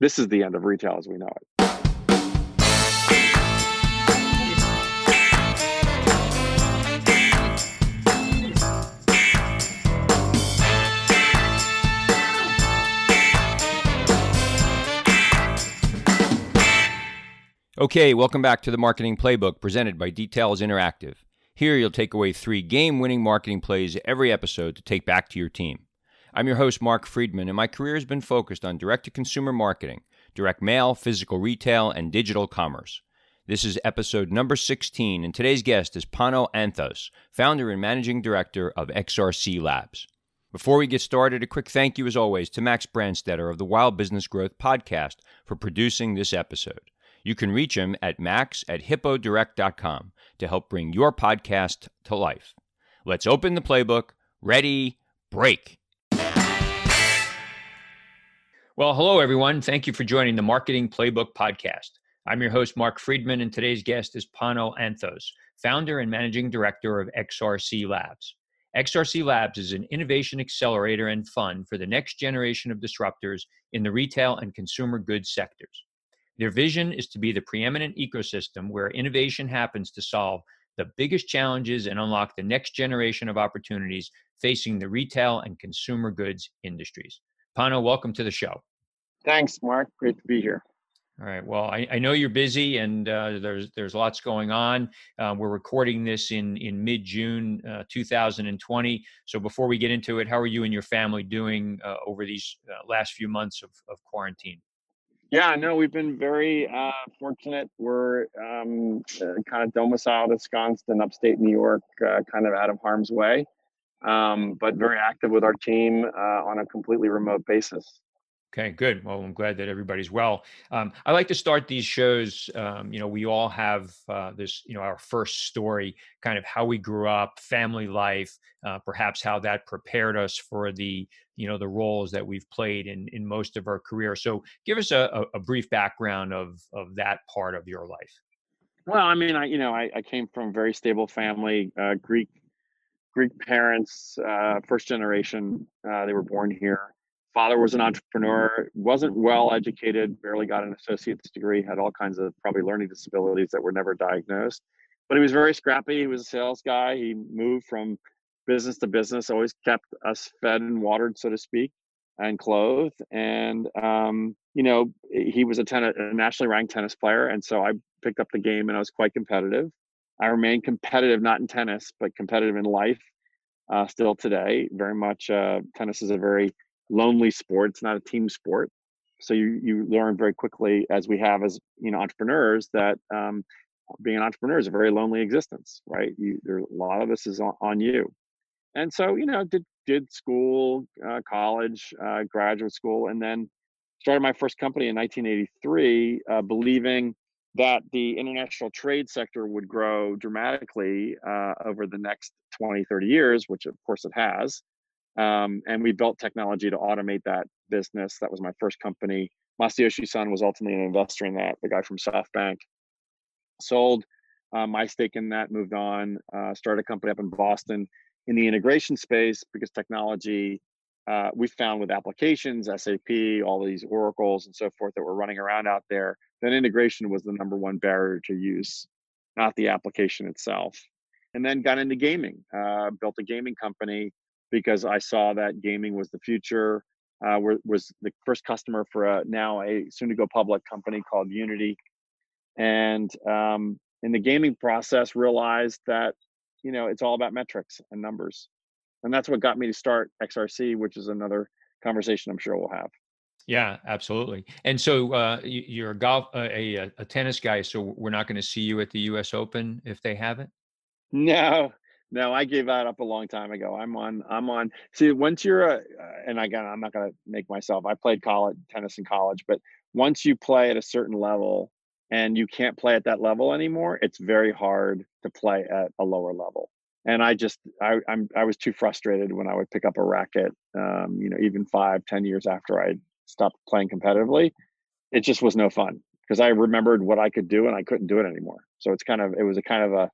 this is the end of retail as we know it. Okay, welcome back to the Marketing Playbook presented by Details Interactive. Here you'll take away three game winning marketing plays every episode to take back to your team. I'm your host, Mark Friedman, and my career has been focused on direct to consumer marketing, direct mail, physical retail, and digital commerce. This is episode number 16, and today's guest is Pano Anthos, founder and managing director of XRC Labs. Before we get started, a quick thank you, as always, to Max Brandstetter of the Wild Business Growth Podcast for producing this episode. You can reach him at max at hippodirect.com to help bring your podcast to life. Let's open the playbook. Ready, break. Well, hello, everyone. Thank you for joining the Marketing Playbook Podcast. I'm your host, Mark Friedman, and today's guest is Pano Anthos, founder and managing director of XRC Labs. XRC Labs is an innovation accelerator and fund for the next generation of disruptors in the retail and consumer goods sectors. Their vision is to be the preeminent ecosystem where innovation happens to solve the biggest challenges and unlock the next generation of opportunities facing the retail and consumer goods industries. Pano, welcome to the show. Thanks, Mark. Great to be here. All right. Well, I, I know you're busy and uh, there's there's lots going on. Uh, we're recording this in in mid June uh, 2020. So before we get into it, how are you and your family doing uh, over these uh, last few months of, of quarantine? Yeah, no, we've been very uh, fortunate. We're um, uh, kind of domiciled, ensconced in upstate New York, uh, kind of out of harm's way, um, but very active with our team uh, on a completely remote basis. Okay, good. Well, I'm glad that everybody's well. Um, I like to start these shows. Um, you know, we all have uh, this, you know, our first story, kind of how we grew up, family life, uh, perhaps how that prepared us for the, you know, the roles that we've played in in most of our career. So, give us a, a brief background of of that part of your life. Well, I mean, I you know, I, I came from a very stable family, uh, Greek Greek parents, uh, first generation. Uh, they were born here father was an entrepreneur wasn't well educated barely got an associate's degree had all kinds of probably learning disabilities that were never diagnosed. But he was very scrappy he was a sales guy he moved from business to business always kept us fed and watered so to speak and clothed. And um, you know he was a, ten- a nationally ranked tennis player and so i picked up the game and i was quite competitive. I remain competitive not in tennis but competitive in life uh, still today. Very much uh, tennis is a very lonely sport. It's not a team sport. So you you learn very quickly, as we have as you know entrepreneurs, that um, being an entrepreneur is a very lonely existence, right? You, there a lot of this is on, on you, and so you know did did school, uh, college, uh, graduate school, and then started my first company in 1983, uh, believing that the international trade sector would grow dramatically uh, over the next 20, 30 years, which of course it has. Um, and we built technology to automate that business. That was my first company. Masayoshi Son was ultimately an investor in that, the guy from SoftBank. Sold uh, my stake in that, moved on, uh, started a company up in Boston in the integration space because technology uh, we found with applications, SAP, all these oracles and so forth that were running around out there, that integration was the number one barrier to use, not the application itself. And then got into gaming, uh, built a gaming company because I saw that gaming was the future. Uh, was the first customer for a, now a soon to go public company called Unity, and um, in the gaming process realized that you know it's all about metrics and numbers, and that's what got me to start XRC, which is another conversation I'm sure we'll have. Yeah, absolutely. And so uh, you're a golf, uh, a, a tennis guy. So we're not going to see you at the U.S. Open if they have it. No, no, I gave that up a long time ago. I'm on. I'm on. See, once you're a, uh, and again, I'm not going to make myself. I played college tennis in college, but once you play at a certain level and you can't play at that level anymore, it's very hard to play at a lower level. And I just, I, I'm, I was too frustrated when I would pick up a racket. Um, you know, even five, ten years after I stopped playing competitively, it just was no fun because I remembered what I could do and I couldn't do it anymore. So it's kind of, it was a kind of a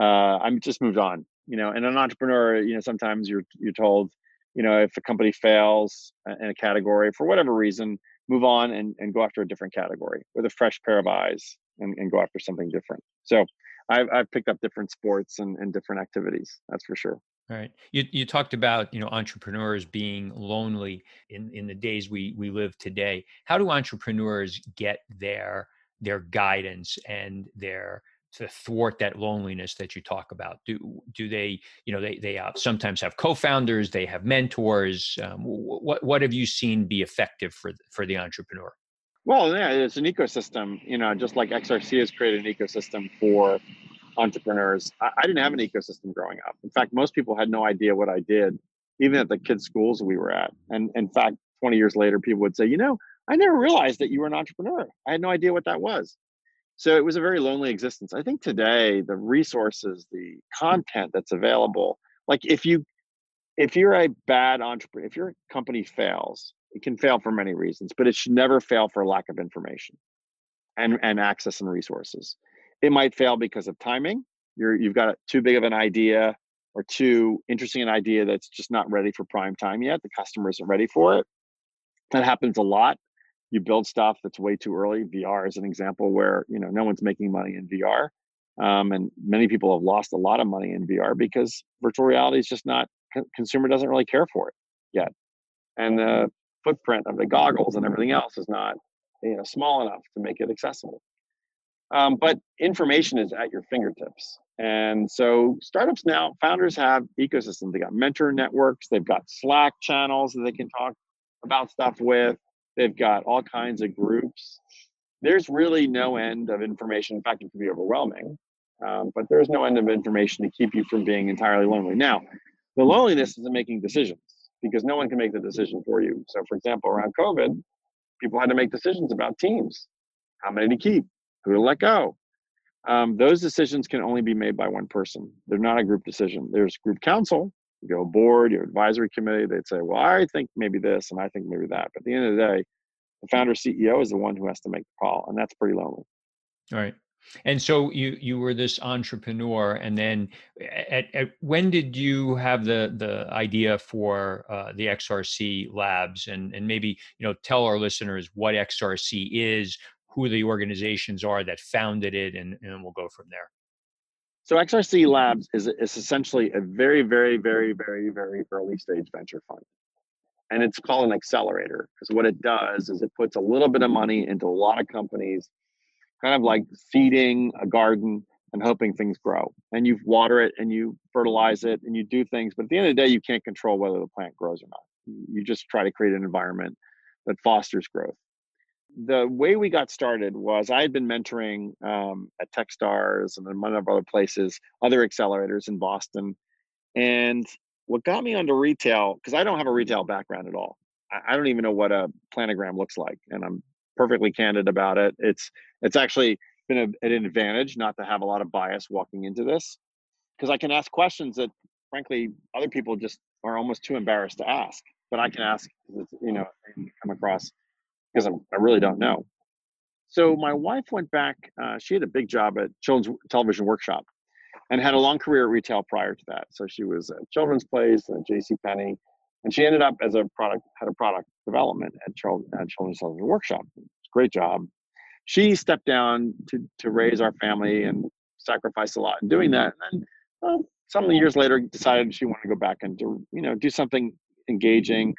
uh, I'm just moved on. You know, and an entrepreneur, you know, sometimes you're you're told, you know, if a company fails in a category for whatever reason, move on and, and go after a different category with a fresh pair of eyes and, and go after something different. So I've, I've picked up different sports and, and different activities. That's for sure. All right. You you talked about, you know, entrepreneurs being lonely in, in the days we we live today. How do entrepreneurs get their their guidance and their to thwart that loneliness that you talk about? Do do they, you know, they they sometimes have co-founders, they have mentors. Um, what what have you seen be effective for for the entrepreneur? Well, yeah, it's an ecosystem. You know, just like XRC has created an ecosystem for entrepreneurs. I, I, didn't have an ecosystem growing up. In fact, most people had no idea what I did, even at the kids' schools we were at. And in fact, 20 years later, people would say, you know, I never realized that you were an entrepreneur. I had no idea what that was. So it was a very lonely existence. I think today the resources, the content that's available, like if you if you're a bad entrepreneur, if your company fails, it can fail for many reasons, but it should never fail for lack of information and, and access and resources. It might fail because of timing. You're you've got too big of an idea or too interesting an idea that's just not ready for prime time yet. The customer isn't ready for it. That happens a lot. You build stuff that's way too early. VR is an example where you know no one's making money in VR, um, and many people have lost a lot of money in VR because virtual reality is just not consumer doesn't really care for it yet, and the footprint of the goggles and everything else is not you know small enough to make it accessible. Um, but information is at your fingertips. And so startups now, founders have ecosystems. They got mentor networks, they've got Slack channels that they can talk about stuff with, they've got all kinds of groups. There's really no end of information. In fact, it can be overwhelming, um, but there's no end of information to keep you from being entirely lonely. Now, the loneliness is in making decisions because no one can make the decision for you. So, for example, around COVID, people had to make decisions about teams how many to keep, who to let go. Um, those decisions can only be made by one person. They're not a group decision. There's group council, you go board, your advisory committee. They'd say, well, I think maybe this and I think maybe that. But at the end of the day, the founder CEO is the one who has to make the call, and that's pretty lonely. All right. And so you you were this entrepreneur, and then at, at when did you have the the idea for uh, the XRC Labs, and and maybe you know tell our listeners what XRC is, who the organizations are that founded it, and, and we'll go from there. So XRC Labs is, is essentially a very, very, very, very, very early stage venture fund. And it's called an accelerator because what it does is it puts a little bit of money into a lot of companies, kind of like seeding a garden and hoping things grow. And you water it and you fertilize it and you do things, but at the end of the day, you can't control whether the plant grows or not. You just try to create an environment that fosters growth the way we got started was I had been mentoring um, at Techstars and a number of other places, other accelerators in Boston. And what got me onto retail, because I don't have a retail background at all. I, I don't even know what a planogram looks like. And I'm perfectly candid about it. It's it's actually been a, an advantage not to have a lot of bias walking into this because I can ask questions that frankly other people just are almost too embarrassed to ask. But I can ask, you know, come across because I'm, I really don't know. So my wife went back. Uh, she had a big job at Children's Television Workshop, and had a long career at retail prior to that. So she was at Children's Place and J.C. Penney, and she ended up as a product head of product development at, Child, at Children's Television Workshop. Great job. She stepped down to to raise our family and sacrificed a lot in doing that. And then, well, some years later, decided she wanted to go back and do you know do something engaging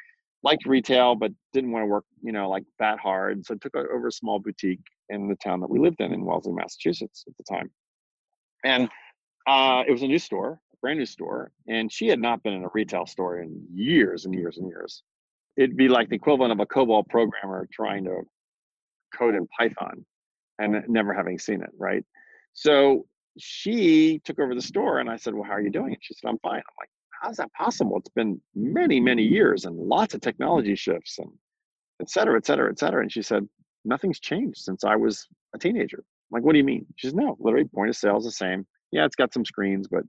liked retail but didn't want to work you know like that hard so I took over a small boutique in the town that we lived in in wellesley massachusetts at the time. And uh, it was a new store a brand new store and she had not been in a retail store in years and years and years. It'd be like the equivalent of a cobol programmer trying to code in python and never having seen it right? So she took over the store and i said well how are you doing? And she said i'm fine. I'm like how's that possible? It's been many, many years and lots of technology shifts and et cetera, et cetera, et cetera. And she said, nothing's changed since I was a teenager. I'm like, what do you mean? She says, no, literally point of sale is the same. Yeah, it's got some screens, but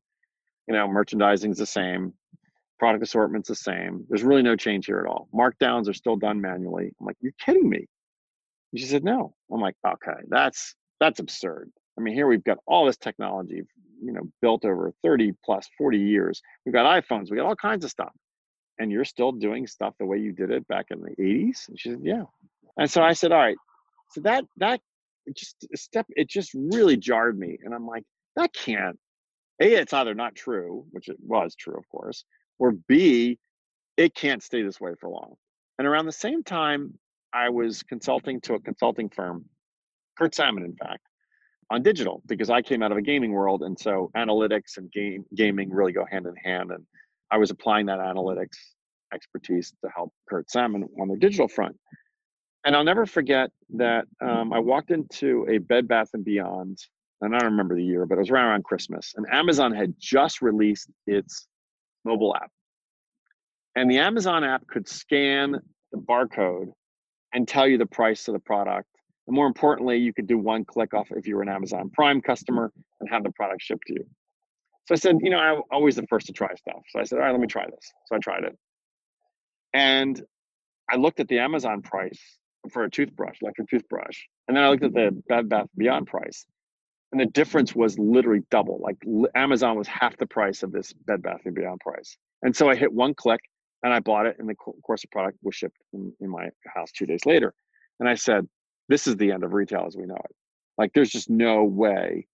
you know, merchandising is the same. Product assortment's the same. There's really no change here at all. Markdowns are still done manually. I'm like, you're kidding me. And she said, no. I'm like, okay, that's that's absurd. I mean, here we've got all this technology, you know, built over 30 plus 40 years. We've got iPhones, we got all kinds of stuff. And you're still doing stuff the way you did it back in the 80s? And she said, Yeah. And so I said, all right. So that that just step it just really jarred me, and I'm like, that can't. A, it's either not true, which it was true, of course, or B, it can't stay this way for long. And around the same time, I was consulting to a consulting firm, Kurt Salmon, in fact, on digital because I came out of a gaming world, and so analytics and game gaming really go hand in hand. And I was applying that analytics expertise to help Kurt Salmon on the digital front. And I'll never forget that um, I walked into a Bed Bath and Beyond, and I don't remember the year, but it was around around Christmas, and Amazon had just released its mobile app, and the Amazon app could scan the barcode and tell you the price of the product. And more importantly, you could do one click off if you were an Amazon Prime customer and have the product shipped to you. So I said, you know, I'm always the first to try stuff. So I said, all right, let me try this. So I tried it. And I looked at the Amazon price for a toothbrush, electric toothbrush. And then I looked at the Bed Bath Beyond price. And the difference was literally double. Like Amazon was half the price of this Bed Bath and Beyond price. And so I hit one click and I bought it, and the course of product was shipped in, in my house two days later. And I said, "This is the end of retail as we know it. Like, there's just no way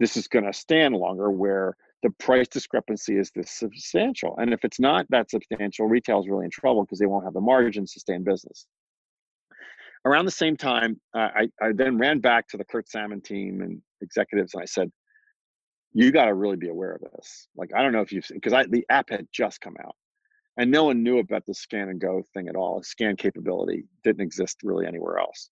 this is going to stand longer where the price discrepancy is this substantial. And if it's not that substantial, retail is really in trouble because they won't have the margins to stay in business." Around the same time, uh, I, I then ran back to the Kurt Salmon team and executives, and I said, "You got to really be aware of this. Like, I don't know if you've because the app had just come out." and no one knew about the scan and go thing at all. A Scan capability didn't exist really anywhere else.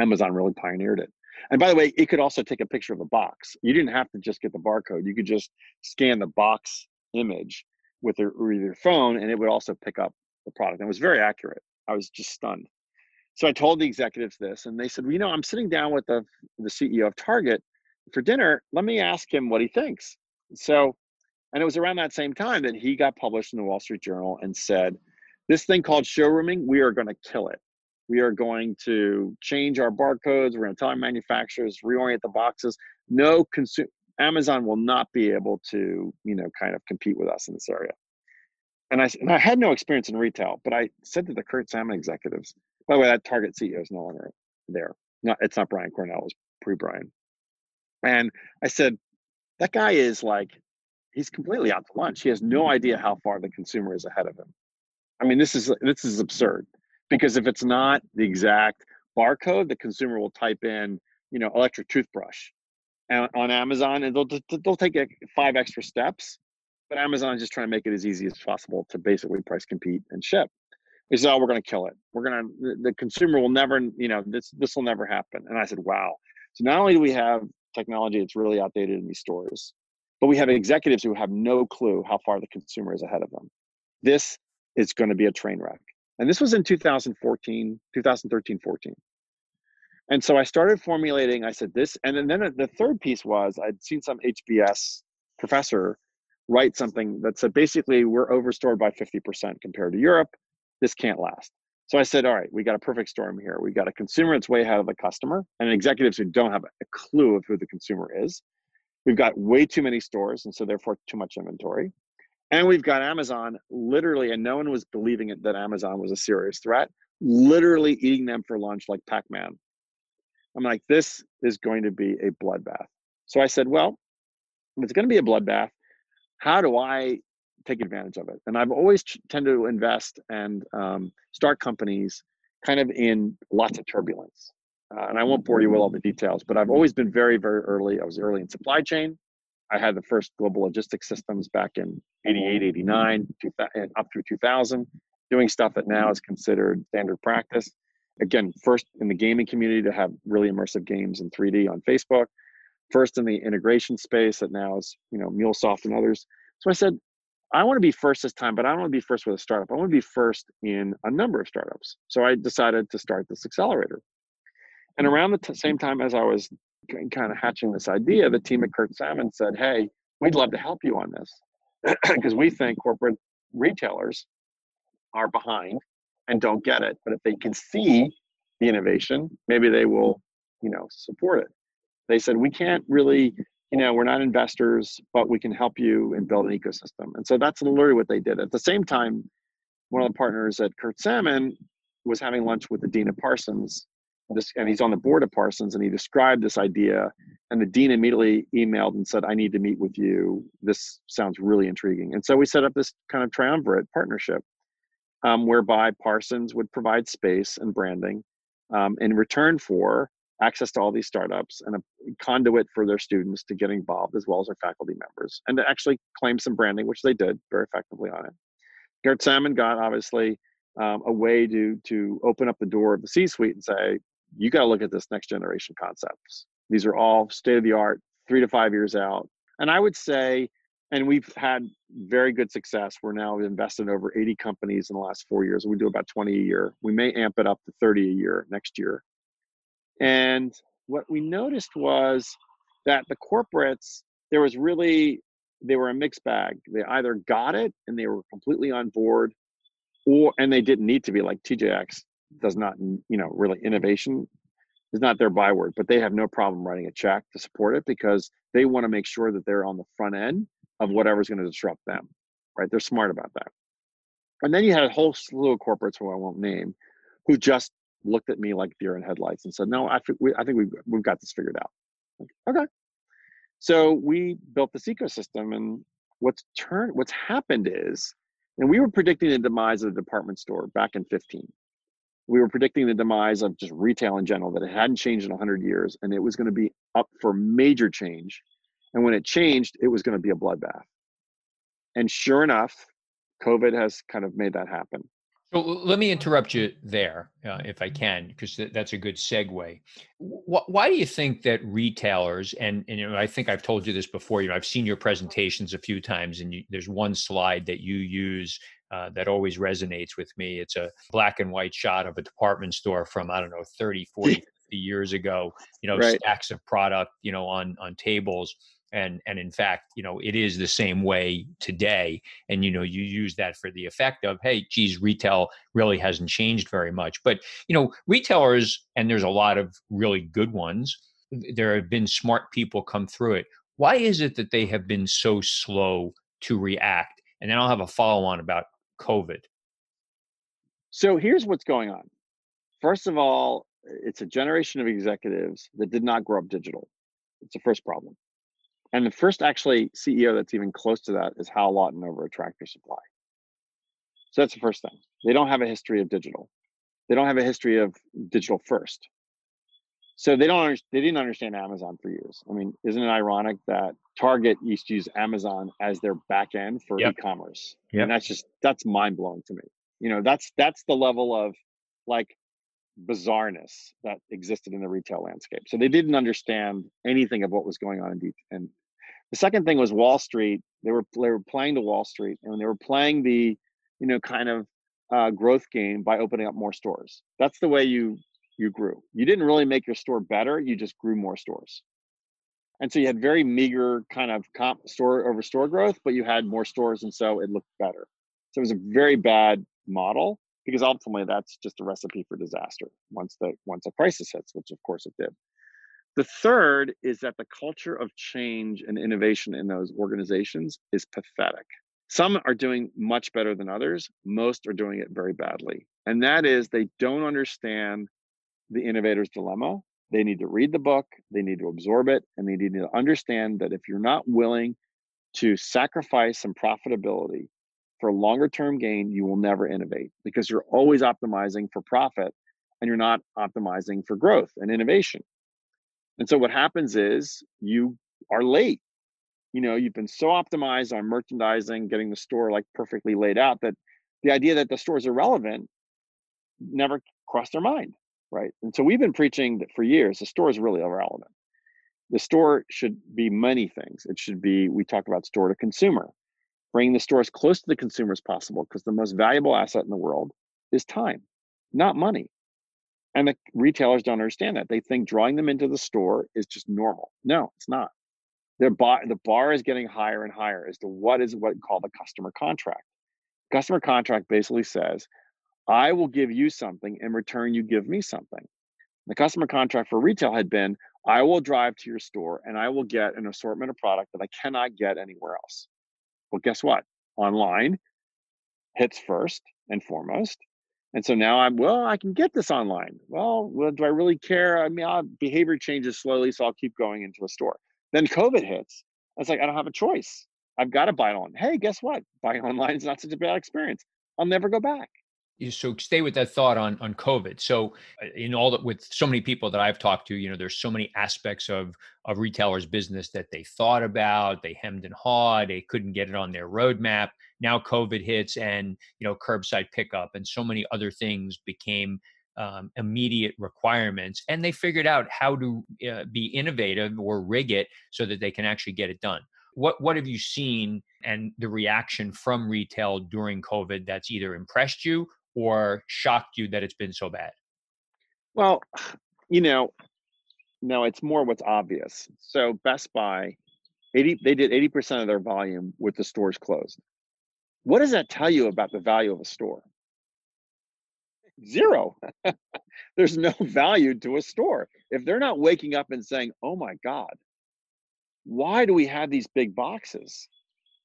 Amazon really pioneered it. And by the way, it could also take a picture of a box. You didn't have to just get the barcode. You could just scan the box image with your, with your phone, and it would also pick up the product. And it was very accurate. I was just stunned. So I told the executives this, and they said, well, "You know, I'm sitting down with the the CEO of Target for dinner. Let me ask him what he thinks." So and it was around that same time that he got published in the Wall Street Journal and said, This thing called showrooming, we are going to kill it. We are going to change our barcodes. We're going to tell our manufacturers, reorient the boxes. No consumer, Amazon will not be able to, you know, kind of compete with us in this area. And I, and I had no experience in retail, but I said to the Kurt Salmon executives, by the way, that Target CEO is no longer there. Not, it's not Brian Cornell, it was pre Brian. And I said, that guy is like he's completely out to lunch. He has no idea how far the consumer is ahead of him. I mean, this is this is absurd because if it's not the exact barcode, the consumer will type in, you know, electric toothbrush on Amazon, and they'll they'll take five extra steps. But Amazon is just trying to make it as easy as possible to basically price compete and ship. He said, "Oh, we're going to kill it. We're going to the consumer will never, you know, this this will never happen." And I said, "Wow." So not only do we have technology that's really outdated in these stores, but we have executives who have no clue how far the consumer is ahead of them. This is going to be a train wreck. And this was in 2014, 2013, 14. And so I started formulating, I said this, and then, the third piece was I'd seen some HBS professor write something that said basically we're overstored by 50% compared to Europe. This can't last. So I said, all right, we got a perfect storm here. We got a consumer that's way ahead of the customer and executives who don't have a clue of who the consumer is. We've got way too many stores, and so therefore too much inventory. And we've got Amazon literally, and no one was believing it that Amazon was a serious threat, literally eating them for lunch like Pac Man. I'm like, this is going to be a bloodbath. So I said, well, it's going to be a bloodbath, how do I take advantage of it? And I've always tended to invest and um, start companies kind of in lots of turbulence. Uh, and I won't bore you with all the details, but I've always been very, very early. I was early in supply chain. I had the first global logistics systems back in 88, 89, up through 2000, doing stuff that now is considered standard practice. Again, first in the gaming community to have really immersive games in 3D on Facebook. First in the integration space that now is, you know, MuleSoft and others. So I said, I want to be first this time, but I don't want to be first with a startup. I want to be first in a number of startups. So I decided to start this accelerator. And around the t- same time as I was kind of hatching this idea, the team at Kurt Salmon said, Hey, we'd love to help you on this because we think corporate retailers are behind and don't get it. But if they can see the innovation, maybe they will, you know, support it. They said, We can't really, you know, we're not investors, but we can help you and build an ecosystem. And so that's literally what they did. At the same time, one of the partners at Kurt Salmon was having lunch with of Parsons, this, and he's on the board of Parsons, and he described this idea, and the dean immediately emailed and said, "I need to meet with you. This sounds really intriguing." And so we set up this kind of triumvirate partnership, um, whereby Parsons would provide space and branding um, in return for access to all these startups and a conduit for their students to get involved as well as their faculty members and to actually claim some branding, which they did very effectively on it. Kurt Salmon got obviously um, a way to to open up the door of the C-suite and say, you got to look at this next generation concepts. These are all state of the art, three to five years out. And I would say, and we've had very good success. We're now invested in over 80 companies in the last four years. We do about 20 a year. We may amp it up to 30 a year next year. And what we noticed was that the corporates, there was really, they were a mixed bag. They either got it and they were completely on board, or, and they didn't need to be like TJX does not, you know, really innovation is not their byword, but they have no problem writing a check to support it because they want to make sure that they're on the front end of whatever's going to disrupt them, right? They're smart about that. And then you had a whole slew of corporates who I won't name, who just looked at me like deer in headlights and said, "No, I think we, I think we've we've got this figured out." Like, okay, so we built this ecosystem, and what's turned, what's happened is, and we were predicting the demise of the department store back in 15. We were predicting the demise of just retail in general, that it hadn't changed in 100 years, and it was going to be up for major change. And when it changed, it was going to be a bloodbath. And sure enough, COVID has kind of made that happen. So let me interrupt you there, uh, if I can, because th- that's a good segue. W- why do you think that retailers and, and you know I think I've told you this before. You know I've seen your presentations a few times, and you, there's one slide that you use uh, that always resonates with me. It's a black and white shot of a department store from I don't know 30, 40, 50 years ago. You know right. stacks of product, you know on on tables and and in fact you know it is the same way today and you know you use that for the effect of hey geez retail really hasn't changed very much but you know retailers and there's a lot of really good ones there have been smart people come through it why is it that they have been so slow to react and then i'll have a follow on about covid so here's what's going on first of all it's a generation of executives that did not grow up digital it's the first problem and the first actually CEO that's even close to that is Hal Lawton over at Tractor Supply. So that's the first thing. They don't have a history of digital. They don't have a history of digital first. So they don't they didn't understand Amazon for years. I mean, isn't it ironic that Target used to use Amazon as their back end for yep. e-commerce? Yeah. And that's just that's mind blowing to me. You know, that's that's the level of like bizarreness that existed in the retail landscape. So they didn't understand anything of what was going on in, de- in the second thing was Wall Street. They were they were playing to Wall Street, and they were playing the, you know, kind of uh, growth game by opening up more stores. That's the way you you grew. You didn't really make your store better. You just grew more stores. And so you had very meager kind of comp store over store growth, but you had more stores, and so it looked better. So it was a very bad model because ultimately that's just a recipe for disaster once the once a crisis hits, which of course it did. The third is that the culture of change and innovation in those organizations is pathetic. Some are doing much better than others, most are doing it very badly. And that is they don't understand the innovator's dilemma. They need to read the book, they need to absorb it, and they need to understand that if you're not willing to sacrifice some profitability for longer term gain, you will never innovate because you're always optimizing for profit and you're not optimizing for growth and innovation. And so what happens is you are late. You know, you've been so optimized on merchandising, getting the store like perfectly laid out that the idea that the store is irrelevant never crossed their mind, right? And so we've been preaching that for years the store is really irrelevant. The store should be many things. It should be, we talk about store to consumer, bringing the store as close to the consumer as possible because the most valuable asset in the world is time, not money. And the retailers don't understand that. They think drawing them into the store is just normal. No, it's not. Their bar, the bar is getting higher and higher as to what is what called the customer contract. Customer contract basically says, I will give you something in return, you give me something. The customer contract for retail had been, I will drive to your store and I will get an assortment of product that I cannot get anywhere else. Well, guess what? Online hits first and foremost And so now I'm, well, I can get this online. Well, well do I really care? I mean, I'll, behavior changes slowly, so I'll keep going into a store. Then COVID hits. I was like, I don't have a choice. I've got to buy it on. Hey, guess what? Buying online is not such a bad experience. I'll never go back. So stay with that thought on on COVID. So uh, in all that with so many people that I've talked to, you know, there's so many aspects of of retailers' business that they thought about, they hemmed and hawed, they couldn't get it on their roadmap. Now COVID hits, and you know, curbside pickup and so many other things became um, immediate requirements, and they figured out how to uh, be innovative or rig it so that they can actually get it done what what have you seen and the reaction from retail during covid that's either impressed you or shocked you that it's been so bad? Well you know no it's more what's obvious. So best buy 80 they did 80% of their volume with the stores closed. What does that tell you about the value of a store? Zero. There's no value to a store. If they're not waking up and saying oh my god why do we have these big boxes?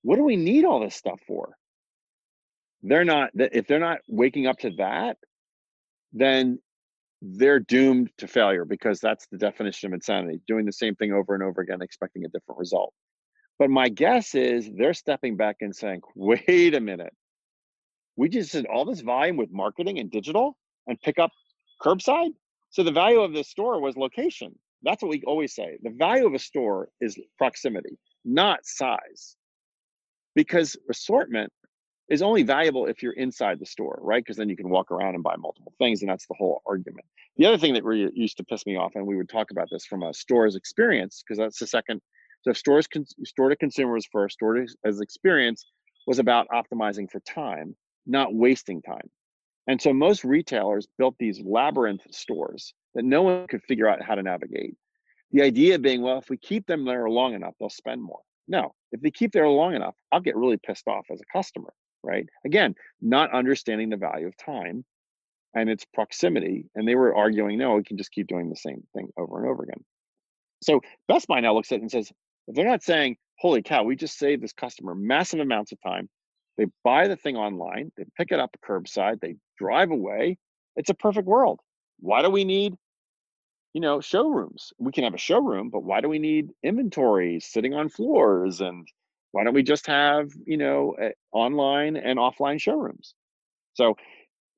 What do we need all this stuff for? They're not, that if they're not waking up to that, then they're doomed to failure because that's the definition of insanity doing the same thing over and over again, expecting a different result. But my guess is they're stepping back and saying, wait a minute. We just did all this volume with marketing and digital and pick up curbside. So the value of the store was location. That's what we always say. The value of a store is proximity, not size. Because assortment is only valuable if you're inside the store, right? Because then you can walk around and buy multiple things, and that's the whole argument. The other thing that really used to piss me off, and we would talk about this from a store's experience, because that's the second. So, if stores, con- store to consumers first, store to, as experience was about optimizing for time, not wasting time. And so most retailers built these labyrinth stores that no one could figure out how to navigate. The idea being, well, if we keep them there long enough, they'll spend more. No, if they keep there long enough, I'll get really pissed off as a customer, right? Again, not understanding the value of time and its proximity. And they were arguing, no, we can just keep doing the same thing over and over again. So Best Buy now looks at it and says, if they're not saying, holy cow, we just saved this customer massive amounts of time, they buy the thing online, they pick it up curbside, they drive away. It's a perfect world. Why do we need, you know, showrooms? We can have a showroom, but why do we need inventory sitting on floors? And why don't we just have, you know, online and offline showrooms? So,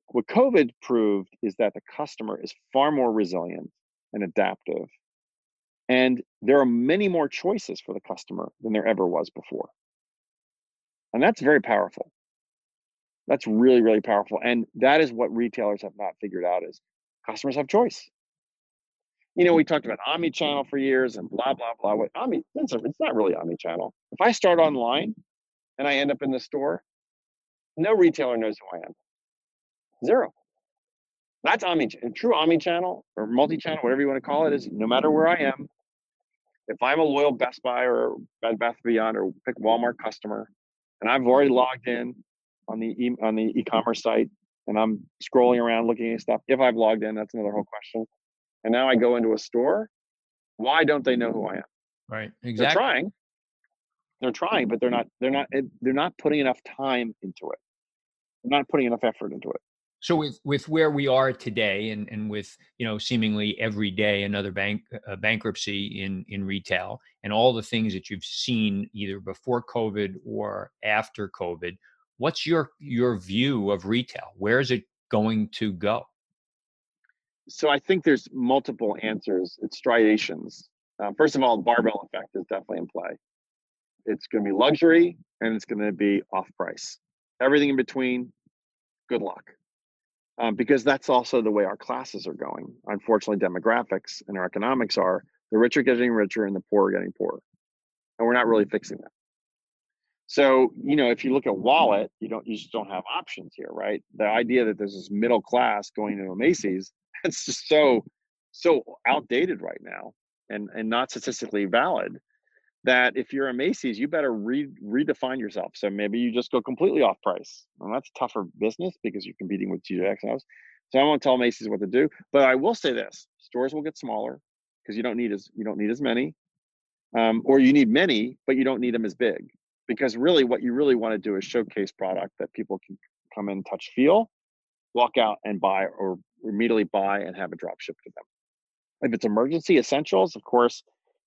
what COVID proved is that the customer is far more resilient and adaptive. And there are many more choices for the customer than there ever was before. And that's very powerful. That's really, really powerful. And that is what retailers have not figured out is customers have choice. You know, we talked about omni-channel for years and blah, blah, blah. What omni, it's not really omni-channel. If I start online and I end up in the store, no retailer knows who I am. Zero. That's omni true omni-channel or multi-channel, whatever you want to call it, is no matter where I am, if I'm a loyal Best Buy or Bed Bath Beyond or pick Walmart customer, and I've already logged in on the e- on the e-commerce site and I'm scrolling around looking at stuff. If I've logged in, that's another whole question. And now I go into a store. Why don't they know who I am? Right. Exactly. They're trying. They're trying, but they're not. They're not. They're not putting enough time into it. They're not putting enough effort into it. So with with where we are today, and and with you know seemingly every day another bank uh, bankruptcy in in retail, and all the things that you've seen either before COVID or after COVID, what's your your view of retail? Where is it going to go? So I think there's multiple answers. It's striations. Uh, first of all, barbell effect is definitely in play. It's going to be luxury and it's going to be off price. Everything in between, good luck um, because that's also the way our classes are going. Unfortunately, demographics and our economics are the rich are getting richer and the poor are getting poorer, and we're not really fixing that. So you know, if you look at wallet, you don't you just don't have options here, right? The idea that there's this middle class going to a Macy's, it's just so so outdated right now and and not statistically valid that if you're a Macy's, you better re- redefine yourself. So maybe you just go completely off price. And that's tougher business because you're competing with TJX house. So I won't tell Macy's what to do, but I will say this: stores will get smaller because you don't need as you don't need as many, um, or you need many, but you don't need them as big. Because really, what you really want to do is showcase product that people can come in, touch, feel, walk out and buy or immediately buy and have it drop shipped to them. If it's emergency essentials, of course,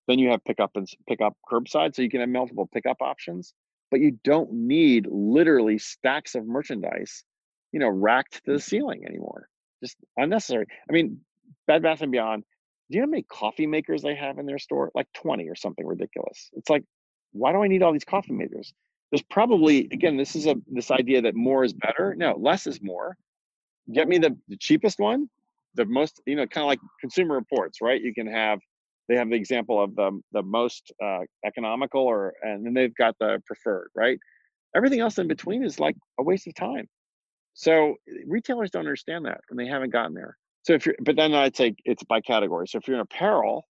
then you have pickup and pickup curbside, so you can have multiple pickup options. But you don't need literally stacks of merchandise, you know, racked to the mm-hmm. ceiling anymore. Just unnecessary. I mean, Bed Bath and Beyond. Do you know how many coffee makers they have in their store? Like 20 or something ridiculous. It's like, why do I need all these coffee makers? There's probably again, this is a this idea that more is better. No, less is more. Get me the, the cheapest one, the most, you know, kind of like consumer reports, right? You can have they have the example of the the most uh, economical or and then they've got the preferred right? Everything else in between is like a waste of time. So retailers don't understand that and they haven't gotten there. So if you're but then i'd say it's by category. So if you're in apparel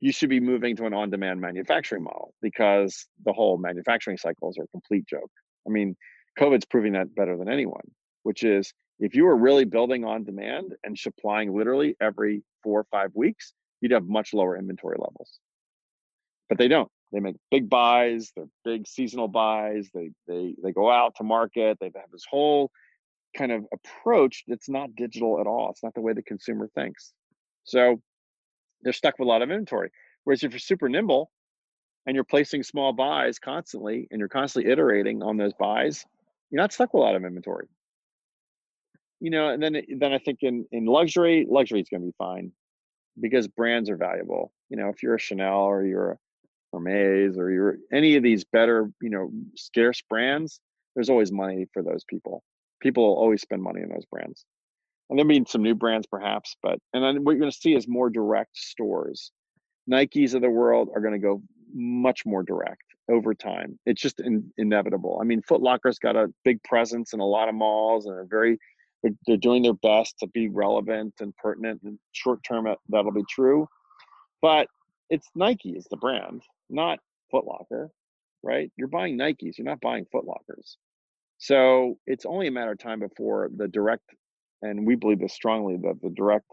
you should be moving to an on-demand manufacturing model because the whole manufacturing cycles are a complete joke. I mean covid's proving that better than anyone which is if you were really building on demand and supplying literally every four or five weeks you'd have much lower inventory levels. But they don't. They make big buys, they're big seasonal buys, they they they go out to market, they have this whole kind of approach that's not digital at all. It's not the way the consumer thinks. So they're stuck with a lot of inventory. Whereas if you're super nimble and you're placing small buys constantly and you're constantly iterating on those buys, you're not stuck with a lot of inventory. You know, and then then I think in in luxury, luxury is going to be fine because brands are valuable. You know, if you're a Chanel or you're a Hermes or you're any of these better, you know, scarce brands, there's always money for those people. People will always spend money in those brands. And there'll be some new brands perhaps, but and then what you're going to see is more direct stores. Nikes of the world are going to go much more direct over time. It's just in, inevitable. I mean, Foot Locker's got a big presence in a lot of malls and are very they're, they're doing their best to be relevant and pertinent and short term that'll be true. But it's nike is the brand not footlocker right? You're buying nikes you're not buying footlockers so it's only a matter of time before the direct and we believe this strongly that the direct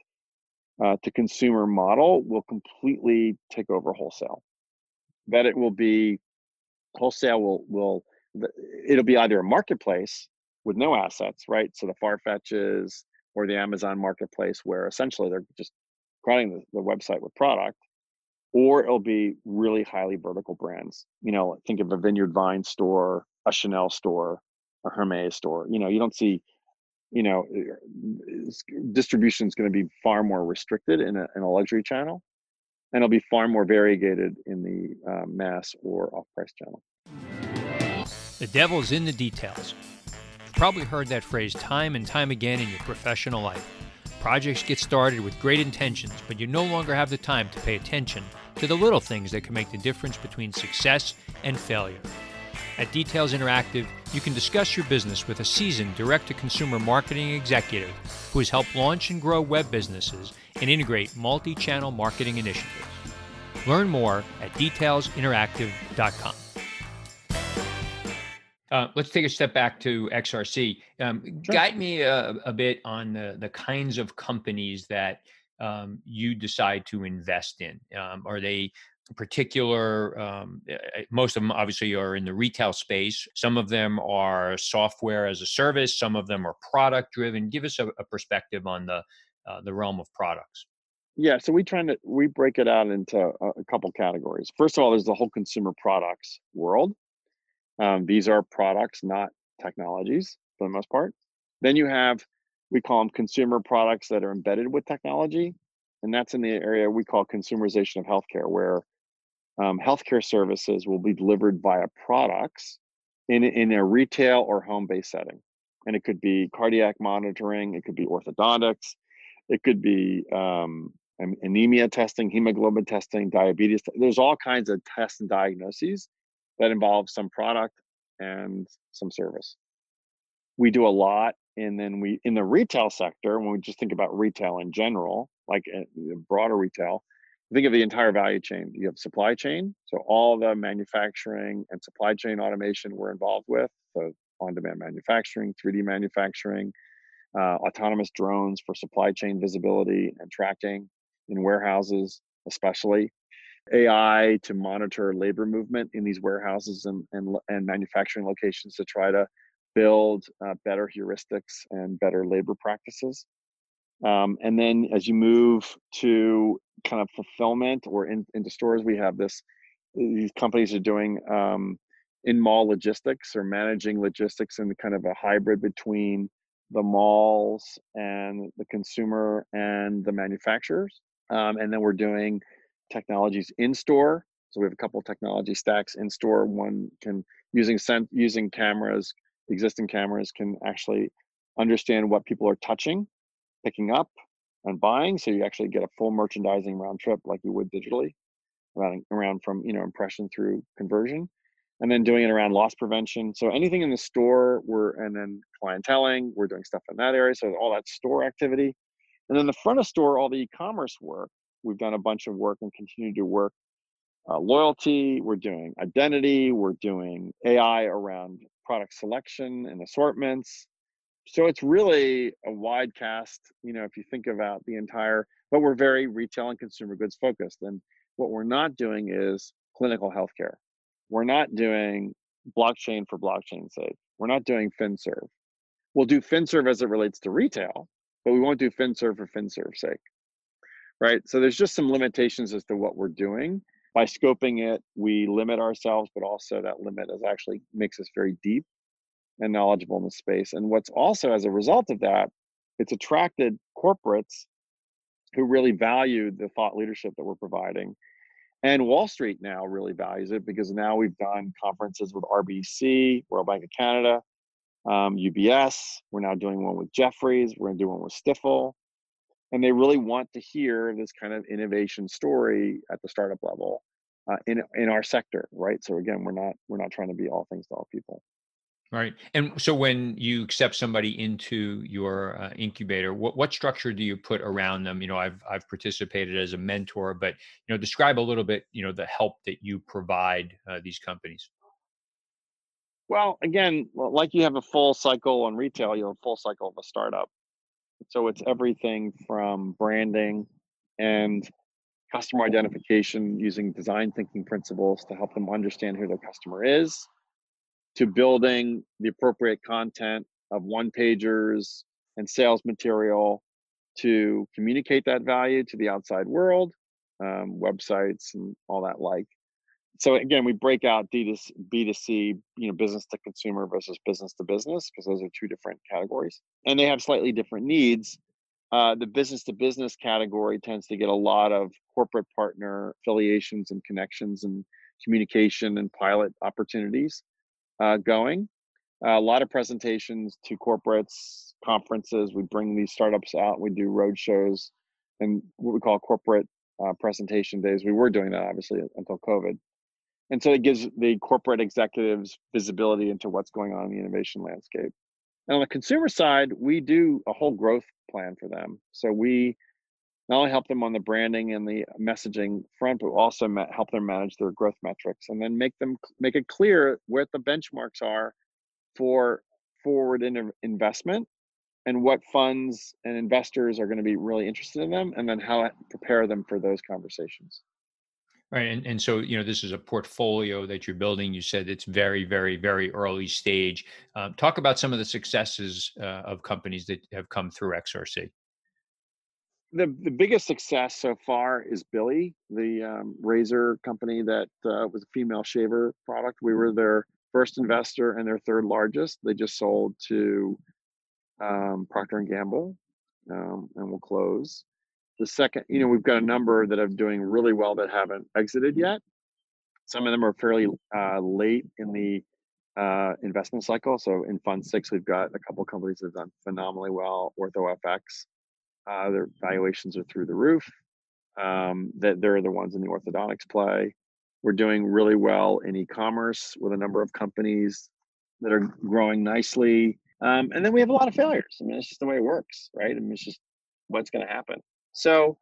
uh, to consumer model will completely take over wholesale. That it will be wholesale will will it'll be either a marketplace with no assets, right? So the Farfetches or the Amazon marketplace, where essentially they're just crowding the, the website with product, or it'll be really highly vertical brands. You know, think of a Vineyard Vine store, a Chanel store, a Hermes store. You know, you don't see, you know, distribution is going to be far more restricted in a, in a luxury channel, and it'll be far more variegated in the uh, mass or off-price channel. The devil's in the details probably heard that phrase time and time again in your professional life. Projects get started with great intentions, but you no longer have the time to pay attention to the little things that can make the difference between success and failure. At Details Interactive, you can discuss your business with a seasoned direct to consumer marketing executive who has helped launch and grow web businesses and integrate multi channel marketing initiatives. Learn more at detailsinteractive.com. Uh, let's take a step back to XRC. Um, sure. Guide me a, a, bit on the, the kinds of companies that um, you decide to invest in. Um, are they particular? Um, eh, eh, most of them obviously are in the retail space. Some of them are software as a service. Some of them are product driven. Give us a, a perspective on the uh, the realm of products. Yeah, so we try to we break it out into a, a couple categories. First of all, there's the whole consumer products world um, these are products, not technologies for the most part. Then you have, we call them consumer products that are embedded with technology. And that's in the area we call consumerization of healthcare, where um, healthcare services will be delivered via products in, in a retail or home based setting. And it could be cardiac monitoring, it could be orthodontics, it could be um, anemia testing, hemoglobin testing, diabetes. There's all kinds of tests and diagnoses that involves some product and some service. We do a lot, and then we in the retail sector when we just think about retail in general, like eh, broader retail, think of the entire value chain. You have supply chain, so all the manufacturing and supply chain automation we're involved with, so on-demand manufacturing, 3D manufacturing, uh, autonomous drones for supply chain visibility and tracking in warehouses, especially. AI to monitor labor movement in these warehouses and, and, and manufacturing locations to try to build uh, better heuristics and better labor practices. Um, and then as you move to kind of fulfillment or in, into stores, we have this, these companies are doing um, in mall logistics or managing logistics in kind of a hybrid between the malls and the consumer and the manufacturers. Um, and then we're doing technologies in store. So we have a couple technology stacks in store. One can using sent using cameras, existing cameras can actually understand what people are touching, picking up, and buying. So you actually get a full merchandising round trip like you would digitally, around around from you know impression through conversion and then doing it around loss prevention. So anything in the store, we're and then clienteling, we're doing stuff in that area. So all that store activity, and then the front of store, all the e-commerce work. We've done a bunch of work and continue to work. Uh, loyalty, we're doing identity, we're doing AI around product selection and assortments. So it's really a wide cast. You know, if you think about the entire, but we're very retail and consumer goods focused. And what we're not doing is clinical healthcare we're not doing blockchain for blockchain's sake. We're not doing FinServe. We'll do FinServe as it relates to retail, but we won't do FinServe for FinServe's sake. Right. So there's just some limitations as to what we're doing. By scoping it, we limit ourselves, but also that limit is actually makes us very deep and knowledgeable in the space. And what's also as a result of that, it's attracted corporates who really value the thought leadership that we're providing and Wall Street now really values it because now we've done conferences with RBC, Royal Bank of Canada, um, UBS. We're now doing one with Jefferies. We're going to do one with Stifel. And they really want to hear this kind of innovation story at the startup level uh, in in our sector, right? So again, we're not we're not trying to be all things to all people. Right. And so when you accept somebody into your uh, incubator, what, what structure do you put around them? You know, I've, I've participated as a mentor, but, you know, describe a little bit, you know, the help that you provide uh, these companies. Well, again, like you have a full cycle on retail, you have a full cycle of a startup. So it's everything from branding and customer identification using design thinking principles to help them understand who their customer is to building the appropriate content of one pagers and sales material to communicate that value to the outside world, um, websites and all that like. So again, we break out D2C, B2C, you know, business to consumer versus business to business because those are two different categories, and they have slightly different needs. Uh, the business to business category tends to get a lot of corporate partner affiliations and connections and communication and pilot opportunities uh, going. Uh, a lot of presentations to corporates, conferences. We bring these startups out. We do road shows and what we call corporate uh, presentation days. We were doing that obviously until COVID. And so it gives the corporate executives visibility into what's going on in the innovation landscape. And on the consumer side, we do a whole growth plan for them. So we not only help them on the branding and the messaging front, but also help them manage their growth metrics and then make them make it clear what the benchmarks are for forward in- investment and what funds and investors are going to be really interested in them and then how to prepare them for those conversations right and, and so you know this is a portfolio that you're building you said it's very very very early stage um, talk about some of the successes uh, of companies that have come through xrc the the biggest success so far is Billie, the um, razor company that uh, was a female shaver product. We were their first investor and their third largest. They just sold to um, Procter and Gamble, um, and will close. The second, you know, we've got a number that are doing really well that haven't exited yet. Some of them are fairly uh, late in the uh, investment cycle. So in Fund Six, we've got a couple companies that have done phenomenally well. OrthoFX uh, their valuations are through the roof. Um, that they're the ones in the orthodontics play. We're doing really well in e-commerce with a number of companies that are growing nicely. Um, and then we have a lot of failures. I mean, it's just the way it works, right? I mean, it's just what's going to happen. So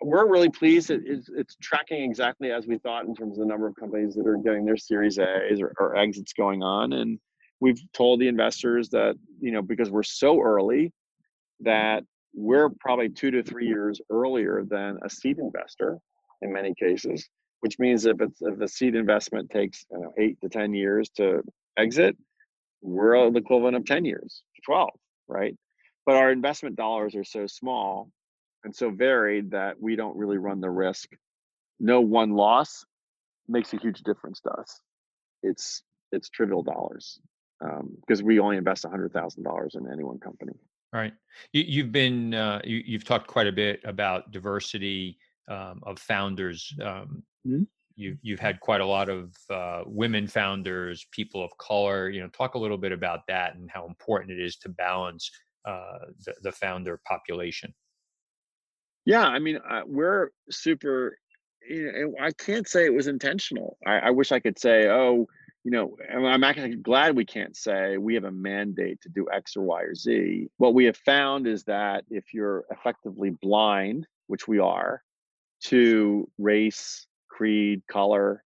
we're really pleased. It, it's, it's, tracking exactly as we thought in terms of the number of companies that are getting their Series A's or, or exits going on. And we've told the investors that, you know, because we're so early, that we're probably two to three years earlier than a seed investor in many cases, which means if it's if the seed investment takes you know, eight to ten years to exit, we're the equivalent of 10 years, 12, right? But our investment dollars are so small and so varied that we don't really run the risk. No one loss makes a huge difference to us. It's it's trivial dollars because um, we only invest hundred thousand dollars in any one company. Right. You, have been uh, you, have talked quite a bit about diversity um, of founders. Um, mm-hmm. You've you've had quite a lot of uh, women founders, people of color. You know, talk a little bit about that and how important it is to balance uh, the, the founder population. Yeah, I mean, uh, we're super. You know, I can't say it was intentional. I, I wish I could say, oh, you know, I'm actually glad we can't say we have a mandate to do X or Y or Z. What we have found is that if you're effectively blind, which we are, to race, creed, color,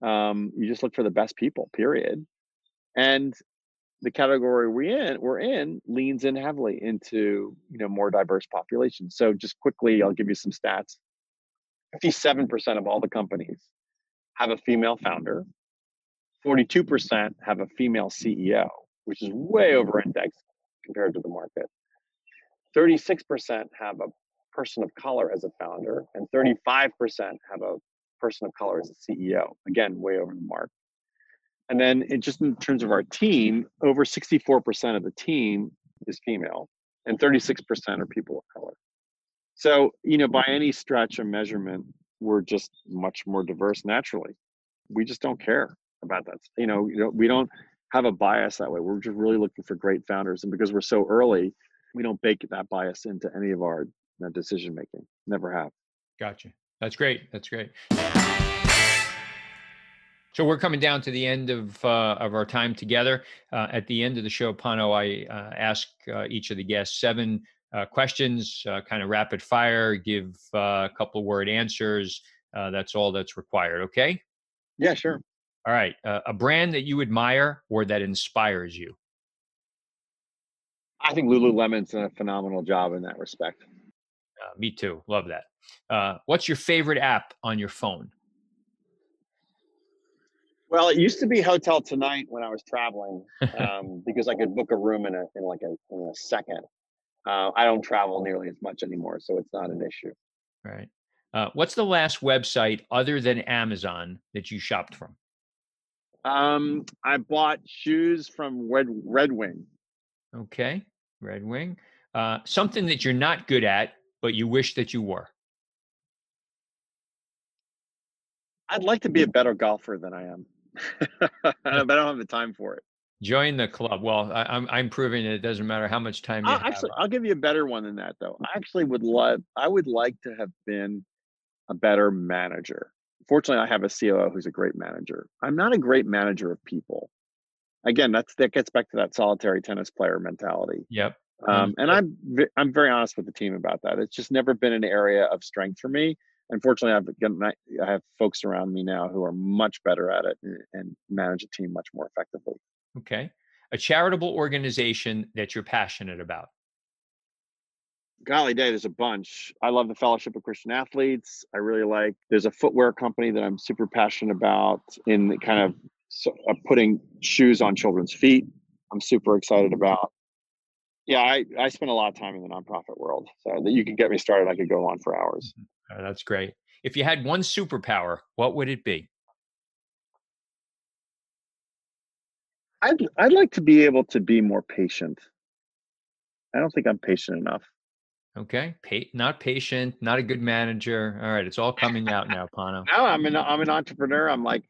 um, you just look for the best people, period. And the category we're in we're in leans in heavily into you know more diverse populations. So just quickly, I'll give you some stats. 57% of all the companies have a female founder 42% have a female CEO, which is way over indexed compared to the market. 36% have a person of color as a founder, and 35% have a person of color as a CEO. Again, way over the mark. And then, it, just in terms of our team, over 64% of the team is female, and 36% are people of color. So, you know, by any stretch of measurement, we're just much more diverse naturally. We just don't care about that. You know, you know, we don't have a bias that way. We're just really looking for great founders, and because we're so early, we don't bake that bias into any of our uh, decision making. Never have. Gotcha. That's great. That's great. So we're coming down to the end of uh, of our time together. Uh, at the end of the show, Pano, I uh, ask uh, each of the guests seven uh, questions, uh, kind of rapid fire. Give a couple word answers. that's all that's required. Okay. Yeah, sure. All right. Uh, a brand that you admire or that inspires you? I think Lululemon's done a phenomenal job in that respect. Uh, me too. Love that. Uh, what's your favorite app on your phone? Well, it used to be Hotel Tonight when I was traveling um, because I could book a room in a in like a in a second. Uh, I don't travel nearly as much anymore, so it's not an issue. Right. Uh, what's the last website other than Amazon that you shopped from? Um, I bought shoes from Red Red Wing. Okay, Red Wing. Uh, something that you're not good at, but you wish that you were. I'd like to be a better golfer than I am, but I don't have the time for it. Join the club. Well, I, am I'm, I'm proving it doesn't matter how much time you I'll, Actually, I'll give you a better one than that, though. I actually would love. I would like to have been a better manager fortunately, I have a COO who's a great manager. I'm not a great manager of people. Again, that's that gets back to that solitary tennis player mentality. Yep. Um, and I'm I'm very honest with the team about that. It's just never been an area of strength for me. Unfortunately, I've got I have folks around me now who are much better at it and, and manage a team much more effectively. Okay, a charitable organization that you're passionate about golly day, there's a bunch. I love the Fellowship of Christian Athletes. I really like. There's a footwear company that I'm super passionate about in the kind of uh, putting shoes on children's feet. I'm super excited about. Yeah, I, I spend a lot of time in the nonprofit world, so that you could get me started. I could go on for hours. Oh, that's great. If you had one superpower, what would it be? I'd I'd like to be able to be more patient. I don't think I'm patient enough. Okay, pa- not patient, not a good manager. All right, it's all coming out now, Pano. no, I'm an I'm an entrepreneur. I'm like,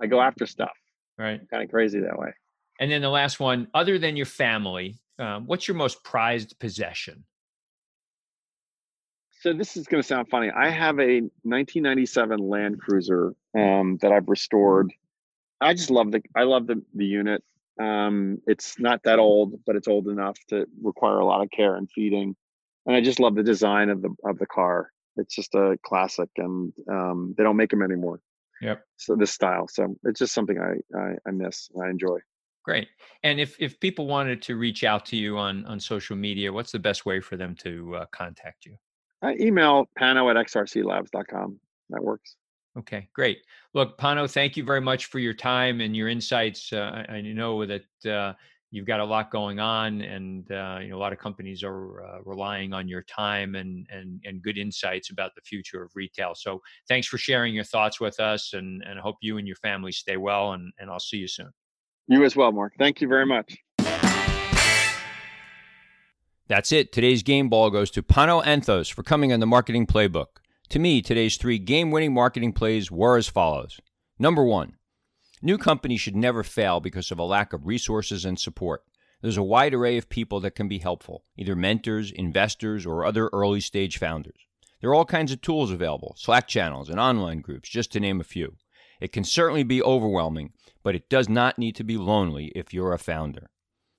I go after stuff. Right, kind of crazy that way. And then the last one, other than your family, um, what's your most prized possession? So this is going to sound funny. I have a 1997 Land Cruiser um, that I've restored. I just love the I love the the unit. Um, it's not that old, but it's old enough to require a lot of care and feeding and I just love the design of the of the car. It's just a classic, and um, they don't make them anymore. Yep. So this style, so it's just something I I, I miss. And I enjoy. Great. And if if people wanted to reach out to you on on social media, what's the best way for them to uh, contact you? I email pano at xrclabs.com. That works. Okay, great. Look, Pano, thank you very much for your time and your insights. Uh, I, I, know that uh, you've got a lot going on, and uh, you know a lot of companies are uh, relying on your time and and and good insights about the future of retail. So, thanks for sharing your thoughts with us, and and I hope you and your family stay well. And and I'll see you soon. You as well, Mark. Thank you very much. That's it. Today's game ball goes to Pano Anthos for coming on the marketing playbook. To me, today's three game winning marketing plays were as follows. Number one, new companies should never fail because of a lack of resources and support. There's a wide array of people that can be helpful, either mentors, investors, or other early stage founders. There are all kinds of tools available Slack channels and online groups, just to name a few. It can certainly be overwhelming, but it does not need to be lonely if you're a founder.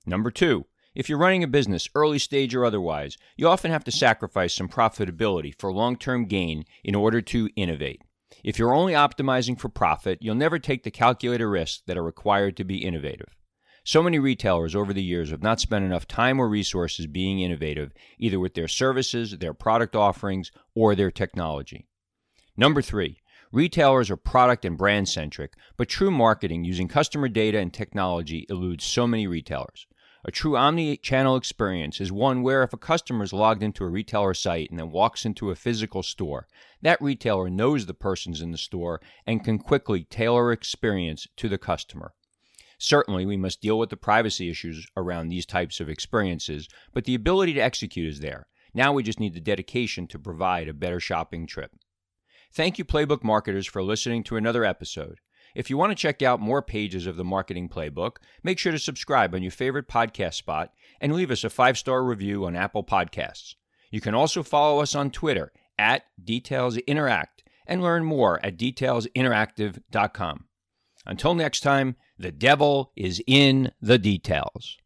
Number two, if you're running a business, early stage or otherwise, you often have to sacrifice some profitability for long term gain in order to innovate. If you're only optimizing for profit, you'll never take the calculated risks that are required to be innovative. So many retailers over the years have not spent enough time or resources being innovative, either with their services, their product offerings, or their technology. Number three, retailers are product and brand centric, but true marketing using customer data and technology eludes so many retailers. A true omni channel experience is one where if a customer is logged into a retailer site and then walks into a physical store, that retailer knows the persons in the store and can quickly tailor experience to the customer. Certainly, we must deal with the privacy issues around these types of experiences, but the ability to execute is there. Now we just need the dedication to provide a better shopping trip. Thank you, Playbook marketers, for listening to another episode. If you want to check out more pages of the Marketing Playbook, make sure to subscribe on your favorite podcast spot and leave us a five star review on Apple Podcasts. You can also follow us on Twitter at Details Interact and learn more at detailsinteractive.com. Until next time, the devil is in the details.